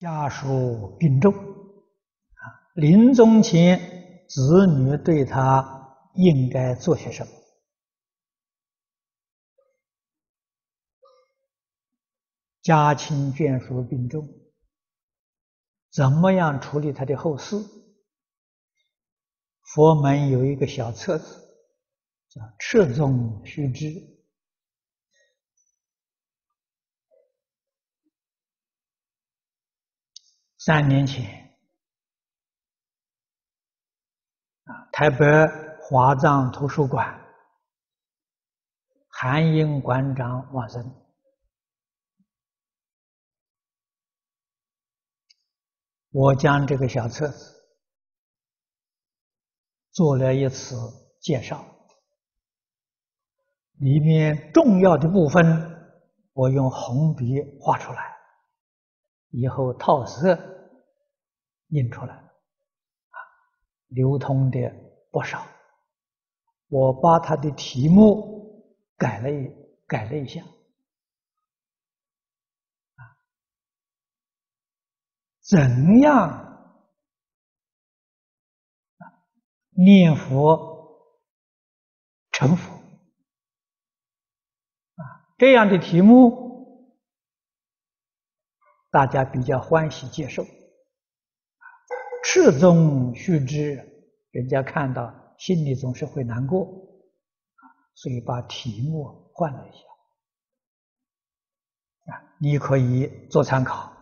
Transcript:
家属病重，啊，临终前子女对他应该做些什么？家亲眷属病重，怎么样处理他的后事？佛门有一个小册子，叫《彻宗须知》。三年前，啊，台北华藏图书馆韩英馆长往生，我将这个小册子做了一次介绍，里面重要的部分我用红笔画出来，以后套色。印出来，啊，流通的不少。我把它的题目改了一改了一下，啊，怎样念佛成佛？啊，这样的题目大家比较欢喜接受。啊，赤宗须知，人家看到心里总是会难过，所以把题目换了一下，啊，你可以做参考。